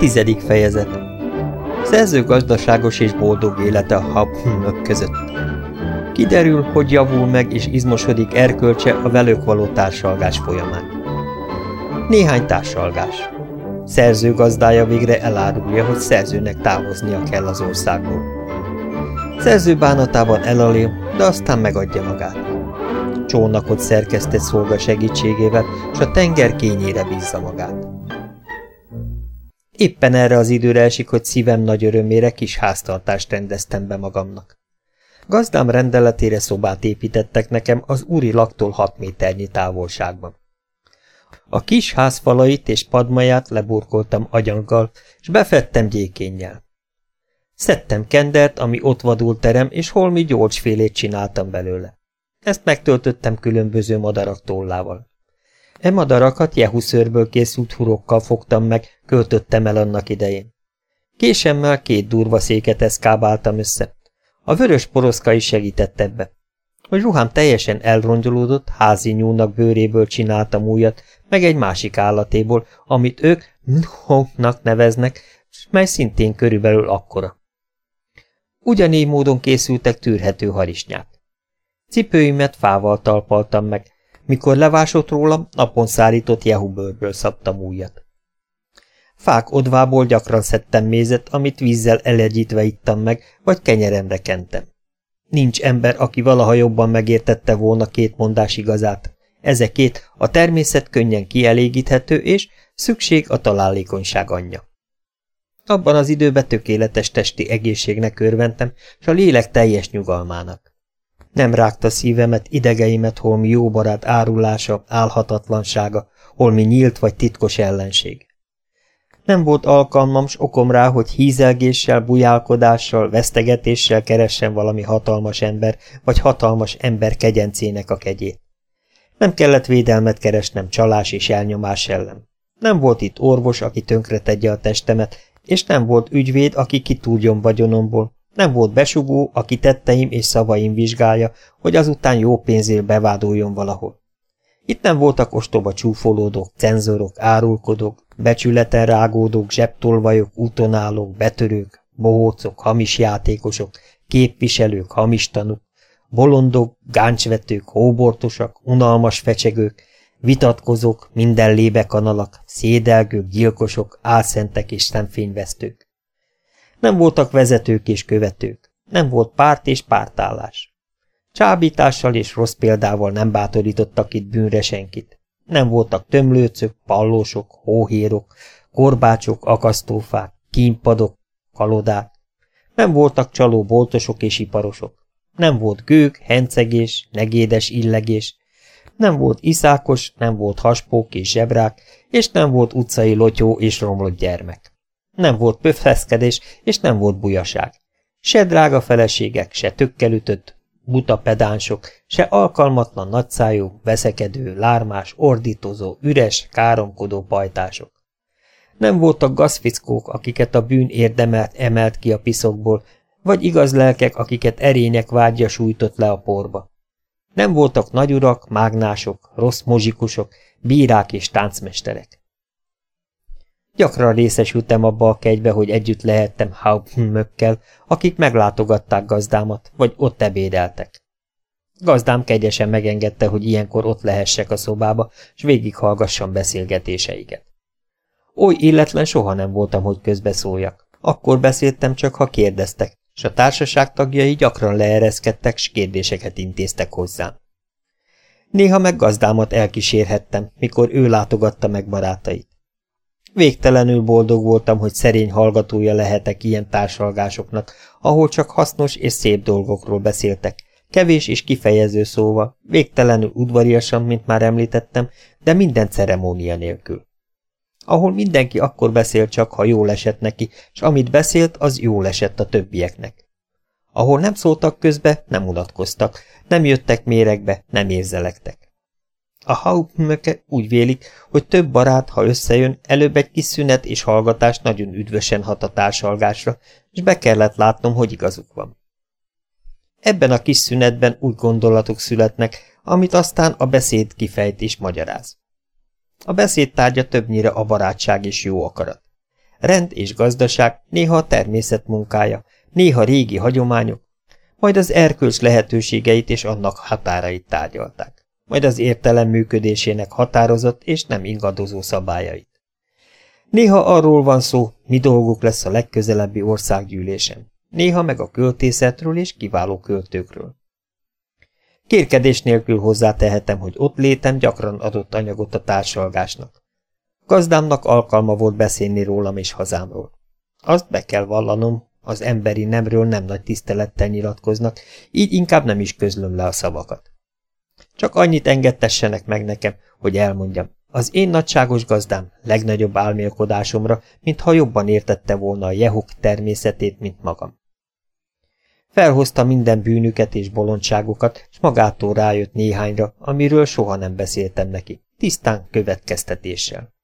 Tizedik fejezet Szerző gazdaságos és boldog élete a habhmök között. Kiderül, hogy javul meg és izmosodik erkölcse a velük való társalgás folyamán. Néhány társalgás. Szerző gazdája végre elárulja, hogy szerzőnek távoznia kell az országból. Szerző bánatában elalél, de aztán megadja magát. Csónakot szerkesztett szolga segítségével, és a tenger kényére bízza magát. Éppen erre az időre esik, hogy szívem nagy örömére kis háztartást rendeztem be magamnak. Gazdám rendeletére szobát építettek nekem az úri laktól hat méternyi távolságban. A kis ház falait és padmaját leburkoltam agyanggal, és befettem gyékénnyel. Szedtem kendert, ami ott vadul terem, és holmi gyolcsfélét csináltam belőle. Ezt megtöltöttem különböző madarak tollával. E madarakat jehuszőrből készült hurokkal fogtam meg, költöttem el annak idején. Késemmel két durva széket eszkábáltam össze. A vörös poroszka is segített ebbe. Hogy ruhám teljesen elrongyolódott, házi nyúlnak bőréből csináltam újat, meg egy másik állatéból, amit ők nhongnak neveznek, mely szintén körülbelül akkora. Ugyanígy módon készültek tűrhető harisnyák. Cipőimet fával talpaltam meg, mikor levásott rólam, napon szárított jehubőrből szabtam újat. Fák odvából gyakran szedtem mézet, amit vízzel elegyítve ittam meg, vagy kenyeremre kentem. Nincs ember, aki valaha jobban megértette volna két mondás igazát. Ezekét a természet könnyen kielégíthető, és szükség a találékonyság anyja. Abban az időben tökéletes testi egészségnek örventem, s a lélek teljes nyugalmának. Nem rágta szívemet, idegeimet holmi jó barát árulása, álhatatlansága, holmi nyílt vagy titkos ellenség. Nem volt alkalmam s okom rá, hogy hízelgéssel, bujálkodással, vesztegetéssel keressen valami hatalmas ember, vagy hatalmas ember kegyencének a kegyét. Nem kellett védelmet keresnem csalás és elnyomás ellen. Nem volt itt orvos, aki tönkretegye a testemet, és nem volt ügyvéd, aki kitúrjon vagyonomból, nem volt besugó, aki tetteim és szavaim vizsgálja, hogy azután jó pénzért bevádoljon valahol. Itt nem voltak ostoba csúfolódók, cenzorok, árulkodók, becsületen rágódók, zsebtolvajok, utonálók, betörők, bohócok, hamis játékosok, képviselők, hamis tanúk, bolondok, gáncsvetők, hóbortosak, unalmas fecsegők, vitatkozók, minden lébekanalak, szédelgők, gyilkosok, álszentek és szemfényvesztők. Nem voltak vezetők és követők. Nem volt párt és pártállás. Csábítással és rossz példával nem bátorítottak itt bűnre senkit. Nem voltak tömlőcök, pallósok, hóhérok, korbácsok, akasztófák, kínpadok, kalodák. Nem voltak csaló boltosok és iparosok. Nem volt gők, hencegés, negédes illegés. Nem volt iszákos, nem volt haspók és zsebrák, és nem volt utcai lotyó és romlott gyermek. Nem volt pöfeszkedés, és nem volt bujaság. Se drága feleségek, se tökkelütött, buta pedánsok, se alkalmatlan nagyszájú, veszekedő, lármás, ordítozó, üres, káromkodó pajtások. Nem voltak gazfickók, akiket a bűn érdemelt emelt ki a piszokból, vagy igaz lelkek, akiket erények vágya sújtott le a porba. Nem voltak nagyurak, mágnások, rossz mozsikusok, bírák és táncmesterek. Gyakran részesültem abba a kegybe, hogy együtt lehettem Hauptmökkel, akik meglátogatták gazdámat, vagy ott ebédeltek. Gazdám kegyesen megengedte, hogy ilyenkor ott lehessek a szobába, s végighallgassam beszélgetéseiket. Oly illetlen soha nem voltam, hogy közbeszóljak. Akkor beszéltem csak, ha kérdeztek, s a társaság tagjai gyakran leereszkedtek, s kérdéseket intéztek hozzám. Néha meg gazdámat elkísérhettem, mikor ő látogatta meg barátait. Végtelenül boldog voltam, hogy szerény hallgatója lehetek ilyen társalgásoknak, ahol csak hasznos és szép dolgokról beszéltek, kevés és kifejező szóval, végtelenül udvariasan, mint már említettem, de minden ceremónia nélkül. Ahol mindenki akkor beszél csak, ha jól esett neki, és amit beszélt, az jól esett a többieknek. Ahol nem szóltak közbe, nem unatkoztak, nem jöttek méregbe, nem érzelektek. A Hauptmöke úgy vélik, hogy több barát, ha összejön, előbb egy kis szünet és hallgatás nagyon üdvösen hat a társalgásra, és be kellett látnom, hogy igazuk van. Ebben a kis szünetben úgy gondolatok születnek, amit aztán a beszéd kifejt és magyaráz. A beszéd tárgya többnyire a barátság és jó akarat. rend és gazdaság, néha a természet munkája, néha régi hagyományok, majd az erkölcs lehetőségeit és annak határait tárgyalták, majd az értelem működésének határozott és nem ingadozó szabályait. Néha arról van szó, mi dolguk lesz a legközelebbi országgyűlésen, néha meg a költészetről és kiváló költőkről. Kérkedés nélkül hozzátehetem, hogy ott létem gyakran adott anyagot a társalgásnak. Gazdámnak alkalma volt beszélni rólam és hazámról. Azt be kell vallanom, az emberi nemről nem nagy tisztelettel nyilatkoznak, így inkább nem is közlöm le a szavakat. Csak annyit engedtessenek meg nekem, hogy elmondjam, az én nagyságos gazdám legnagyobb álmélkodásomra, mintha jobban értette volna a jehuk természetét, mint magam. Felhozta minden bűnüket és bolondságokat, s magától rájött néhányra, amiről soha nem beszéltem neki, tisztán következtetéssel.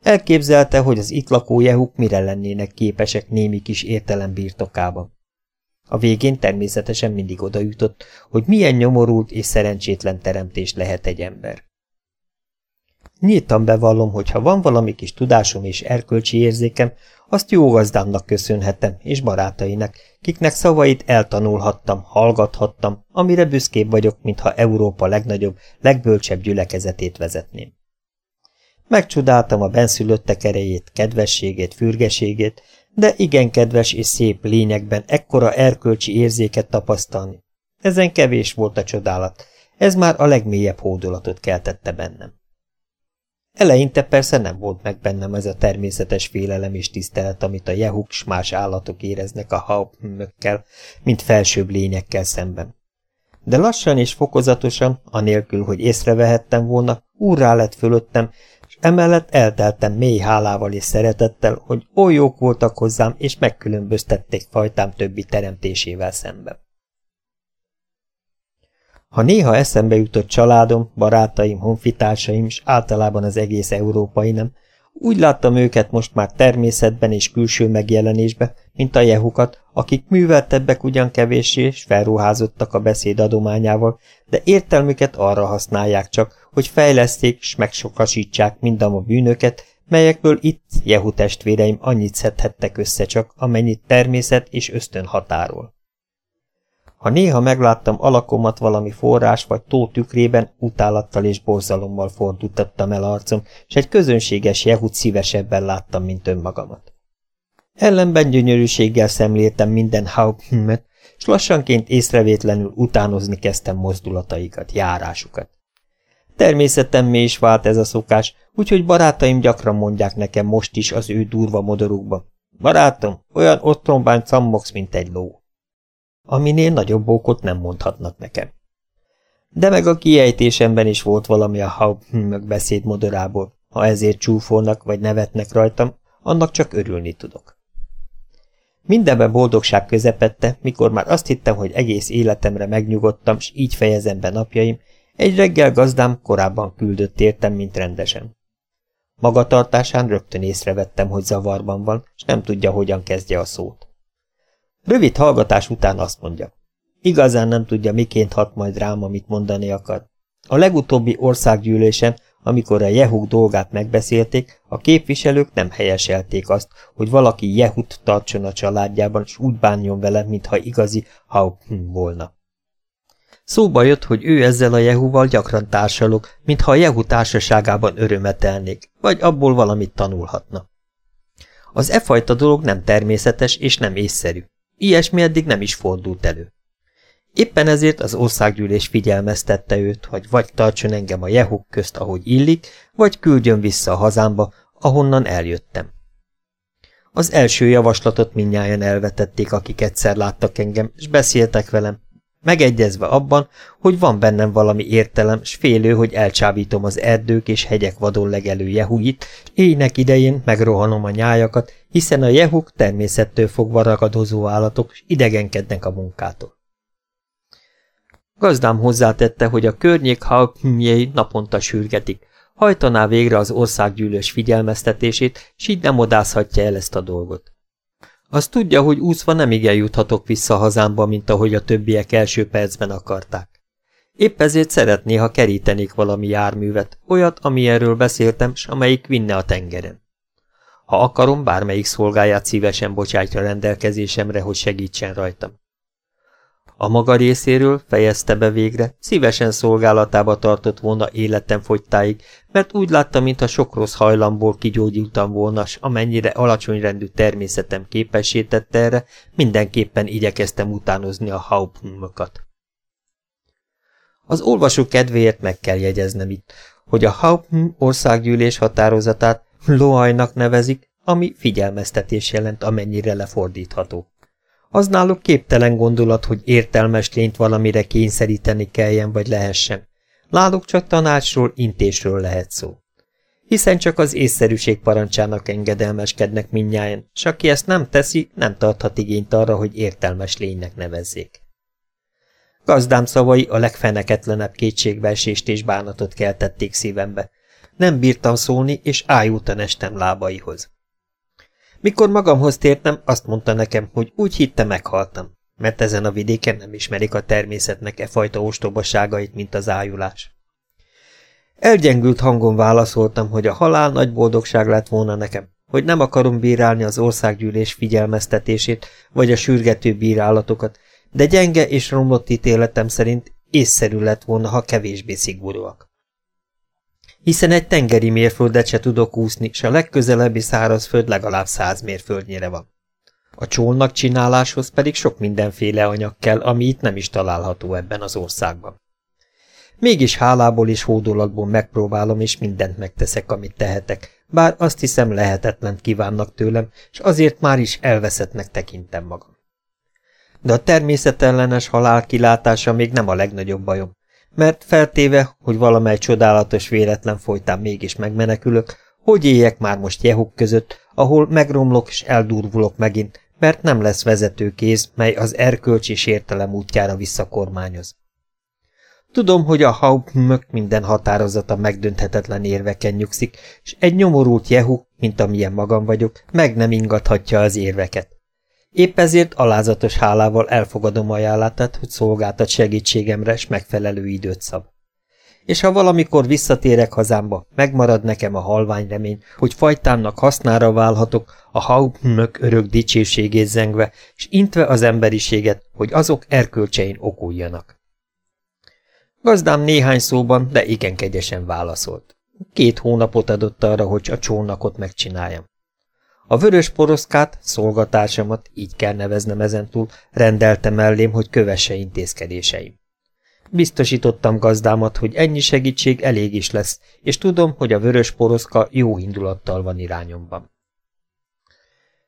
Elképzelte, hogy az itt lakó jehuk mire lennének képesek némi kis értelem birtokában. A végén természetesen mindig oda jutott, hogy milyen nyomorult és szerencsétlen teremtés lehet egy ember. Nyíltan bevallom, hogy ha van valami kis tudásom és erkölcsi érzékem, azt jó gazdámnak köszönhetem, és barátainak, kiknek szavait eltanulhattam, hallgathattam, amire büszkébb vagyok, mintha Európa legnagyobb, legbölcsebb gyülekezetét vezetném. Megcsodáltam a benszülöttek erejét, kedvességét, fürgeségét, de igen kedves és szép lényekben ekkora erkölcsi érzéket tapasztalni. Ezen kevés volt a csodálat, ez már a legmélyebb hódolatot keltette bennem. Eleinte persze nem volt meg bennem ez a természetes félelem és tisztelet, amit a jehuk s más állatok éreznek a haupmökkel, mint felsőbb lényekkel szemben. De lassan és fokozatosan, anélkül, hogy észrevehettem volna, úrrá lett fölöttem, emellett elteltem mély hálával és szeretettel, hogy oly jók voltak hozzám, és megkülönböztették fajtám többi teremtésével szemben. Ha néha eszembe jutott családom, barátaim, honfitársaim, és általában az egész európai nem, úgy láttam őket most már természetben és külső megjelenésbe, mint a jehukat, akik műveltebbek ugyan kevéssé, és felruházottak a beszéd adományával, de értelmüket arra használják csak, hogy fejleszték és megsokasítsák mindam a bűnöket, melyekből itt, jehu testvéreim annyit szedhettek össze csak, amennyit természet és ösztön határol. Ha néha megláttam alakomat valami forrás vagy tó tükrében, utálattal és borzalommal fordultattam el arcom, és egy közönséges jehut szívesebben láttam, mint önmagamat. Ellenben gyönyörűséggel szemléltem minden hauptmet, s lassanként észrevétlenül utánozni kezdtem mozdulataikat, járásukat. Természetemmé is vált ez a szokás, úgyhogy barátaim gyakran mondják nekem most is az ő durva modorukba. Barátom, olyan otrombán cammogsz, mint egy ló aminél nagyobb okot nem mondhatnak nekem. De meg a kiejtésemben is volt valami a Hauptmög beszéd modorából, ha ezért csúfolnak vagy nevetnek rajtam, annak csak örülni tudok. Mindenben boldogság közepette, mikor már azt hittem, hogy egész életemre megnyugodtam, s így fejezem be napjaim, egy reggel gazdám korábban küldött értem, mint rendesen. Magatartásán rögtön észrevettem, hogy zavarban van, és nem tudja, hogyan kezdje a szót. Rövid hallgatás után azt mondja. Igazán nem tudja, miként hat majd rám, amit mondani akar. A legutóbbi országgyűlésen, amikor a Jehuk dolgát megbeszélték, a képviselők nem helyeselték azt, hogy valaki Jehut tartson a családjában, és úgy bánjon vele, mintha igazi Hauptmann volna. Szóba jött, hogy ő ezzel a Jehuval gyakran társalog, mintha a Jehu társaságában örömet elnék, vagy abból valamit tanulhatna. Az e fajta dolog nem természetes és nem észszerű. Ilyesmi eddig nem is fordult elő. Éppen ezért az országgyűlés figyelmeztette őt, hogy vagy tartson engem a jehuk közt, ahogy illik, vagy küldjön vissza a hazámba, ahonnan eljöttem. Az első javaslatot minnyáján elvetették, akik egyszer láttak engem, és beszéltek velem, megegyezve abban, hogy van bennem valami értelem, s félő, hogy elcsábítom az erdők és hegyek vadon legelő jehugit, éjnek idején megrohanom a nyájakat, hiszen a jehuk természettől fogva ragadozó állatok, s idegenkednek a munkától. Gazdám hozzátette, hogy a környék halkmjei naponta sürgetik, hajtaná végre az országgyűlös figyelmeztetését, s így nem odázhatja el ezt a dolgot. Az tudja, hogy úszva nem igen juthatok vissza hazámba, mint ahogy a többiek első percben akarták. Épp ezért szeretné, ha kerítenék valami járművet, olyat, ami erről beszéltem, s amelyik vinne a tengeren. Ha akarom, bármelyik szolgáját szívesen bocsátja rendelkezésemre, hogy segítsen rajtam. A maga részéről fejezte be végre, szívesen szolgálatába tartott volna életem fogytáig, mert úgy látta, mintha sok rossz hajlamból kigyógyultam volna, s amennyire alacsony rendű természetem képessé erre, mindenképpen igyekeztem utánozni a hauptnumokat. Az olvasó kedvéért meg kell jegyeznem itt, hogy a Hauptm országgyűlés határozatát Loajnak nevezik, ami figyelmeztetés jelent, amennyire lefordítható. Az náluk képtelen gondolat, hogy értelmes lényt valamire kényszeríteni kelljen vagy lehessen. Náluk csak tanácsról, intésről lehet szó. Hiszen csak az észszerűség parancsának engedelmeskednek minnyáján, s aki ezt nem teszi, nem tarthat igényt arra, hogy értelmes lénynek nevezzék. Gazdám szavai a legfeneketlenebb kétségbeesést és bánatot keltették szívembe. Nem bírtam szólni, és ájultan estem lábaihoz. Mikor magamhoz tértem, azt mondta nekem, hogy úgy hitte meghaltam, mert ezen a vidéken nem ismerik a természetnek e fajta ostobaságait, mint az ájulás. Elgyengült hangon válaszoltam, hogy a halál nagy boldogság lett volna nekem, hogy nem akarom bírálni az országgyűlés figyelmeztetését, vagy a sürgető bírálatokat, de gyenge és romlott ítéletem szerint észszerű lett volna, ha kevésbé szigorúak hiszen egy tengeri mérföldet se tudok úszni, s a legközelebbi szárazföld legalább száz mérföldnyire van. A csónak csináláshoz pedig sok mindenféle anyag kell, ami itt nem is található ebben az országban. Mégis hálából és hódolatból megpróbálom, és mindent megteszek, amit tehetek, bár azt hiszem lehetetlen kívánnak tőlem, és azért már is elveszettnek tekintem magam. De a természetellenes halál kilátása még nem a legnagyobb bajom mert feltéve, hogy valamely csodálatos véletlen folytán mégis megmenekülök, hogy éljek már most jehuk között, ahol megromlok és eldurvulok megint, mert nem lesz vezetőkéz, mely az erkölcs és értelem útjára visszakormányoz. Tudom, hogy a hauptmök minden határozata megdönthetetlen érveken nyugszik, és egy nyomorult jehu, mint amilyen magam vagyok, meg nem ingathatja az érveket. Épp ezért alázatos hálával elfogadom ajánlatát, hogy szolgáltat segítségemre, s megfelelő időt szab. És ha valamikor visszatérek hazámba, megmarad nekem a halvány remény, hogy fajtámnak hasznára válhatok, a hauptmök örök dicsőségét zengve, és intve az emberiséget, hogy azok erkölcsein okuljanak. Gazdám néhány szóban, de igen kegyesen válaszolt. Két hónapot adott arra, hogy a csónakot megcsináljam. A vörös poroszkát, szolgatársamat, így kell neveznem ezentúl, rendelte mellém, hogy kövesse intézkedéseim. Biztosítottam gazdámat, hogy ennyi segítség elég is lesz, és tudom, hogy a vörös poroszka jó indulattal van irányomban.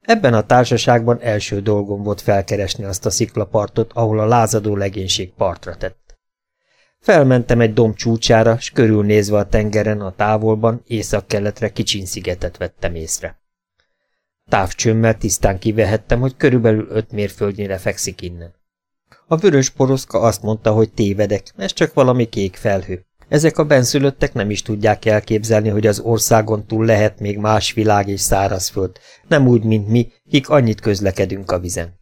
Ebben a társaságban első dolgom volt felkeresni azt a sziklapartot, ahol a lázadó legénység partra tett. Felmentem egy domb csúcsára, s körülnézve a tengeren a távolban észak-keletre kicsin szigetet vettem észre. Távcsőmmel tisztán kivehettem, hogy körülbelül öt mérföldnyire fekszik innen. A vörös poroszka azt mondta, hogy tévedek, ez csak valami kék felhő. Ezek a benszülöttek nem is tudják elképzelni, hogy az országon túl lehet még más világ és szárazföld, nem úgy, mint mi, kik annyit közlekedünk a vizen.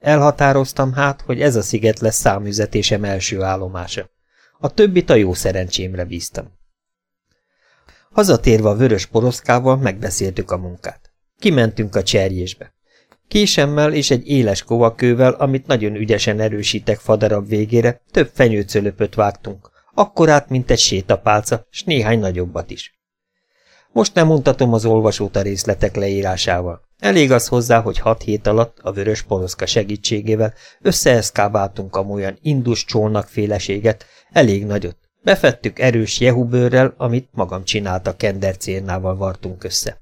Elhatároztam hát, hogy ez a sziget lesz számüzetésem első állomása. A többit a jó szerencsémre bíztam. Hazatérve a vörös poroszkával megbeszéltük a munkát. Kimentünk a cserjésbe. Késemmel és egy éles kovakővel, amit nagyon ügyesen erősítek fadarab végére, több fenyőcölöpöt vágtunk, akkorát, mint egy sétapálca, s néhány nagyobbat is. Most nem mutatom az olvasót a részletek leírásával. Elég az hozzá, hogy hat hét alatt a vörös poroszka segítségével összeeszkábáltunk amolyan indus csónak féleséget, elég nagyot, Befettük erős jehubőrrel, amit magam csinálta kendercérnával vartunk össze.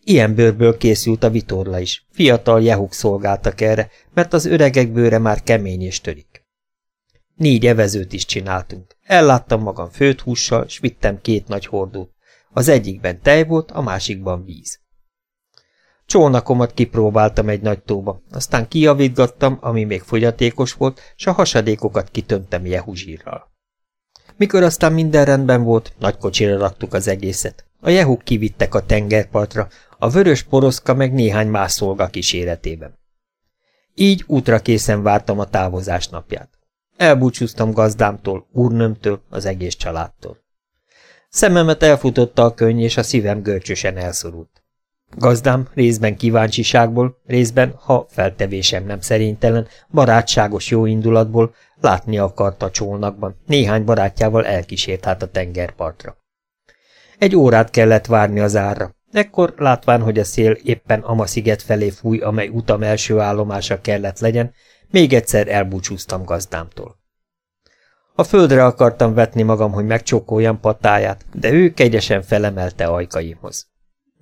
Ilyen bőrből készült a vitorla is. Fiatal jehuk szolgáltak erre, mert az öregek bőre már kemény és törik. Négy evezőt is csináltunk. Elláttam magam főt hússal, s vittem két nagy hordót. Az egyikben tej volt, a másikban víz. Csónakomat kipróbáltam egy nagy tóba, aztán kijavítgattam, ami még fogyatékos volt, s a hasadékokat kitöntem jehuzsírral. Mikor aztán minden rendben volt, nagy kocsira raktuk az egészet. A jehuk kivittek a tengerpartra, a vörös poroszka meg néhány más szolga kíséretében. Így útra készen vártam a távozás napját. Elbúcsúztam gazdámtól, úrnömtől, az egész családtól. Szememet elfutotta a könny, és a szívem görcsösen elszorult. Gazdám részben kíváncsiságból, részben, ha feltevésem nem szerénytelen, barátságos jóindulatból látni akarta csónakban, néhány barátjával elkísért hát a tengerpartra. Egy órát kellett várni az árra, ekkor látván, hogy a szél éppen Amasziget felé fúj, amely utam első állomása kellett legyen, még egyszer elbúcsúztam gazdámtól. A földre akartam vetni magam, hogy megcsókoljam patáját, de ő kegyesen felemelte ajkaimhoz.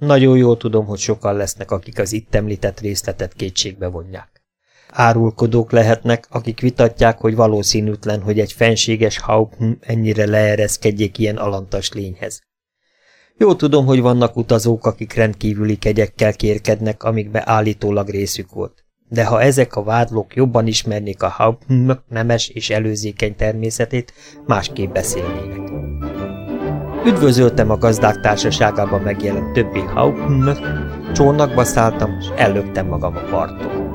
Nagyon jól tudom, hogy sokan lesznek, akik az itt említett részletet kétségbe vonják. Árulkodók lehetnek, akik vitatják, hogy valószínűtlen, hogy egy fenséges haupn ennyire leereszkedjék ilyen alantas lényhez. Jó tudom, hogy vannak utazók, akik rendkívüli kegyekkel kérkednek, amikbe állítólag részük volt. De ha ezek a vádlók jobban ismernék a haupn nemes és előzékeny természetét, másképp beszélnének. Üdvözöltem a gazdák társaságában megjelent többi haupn csónakba szálltam, és ellöktem magam a parttól.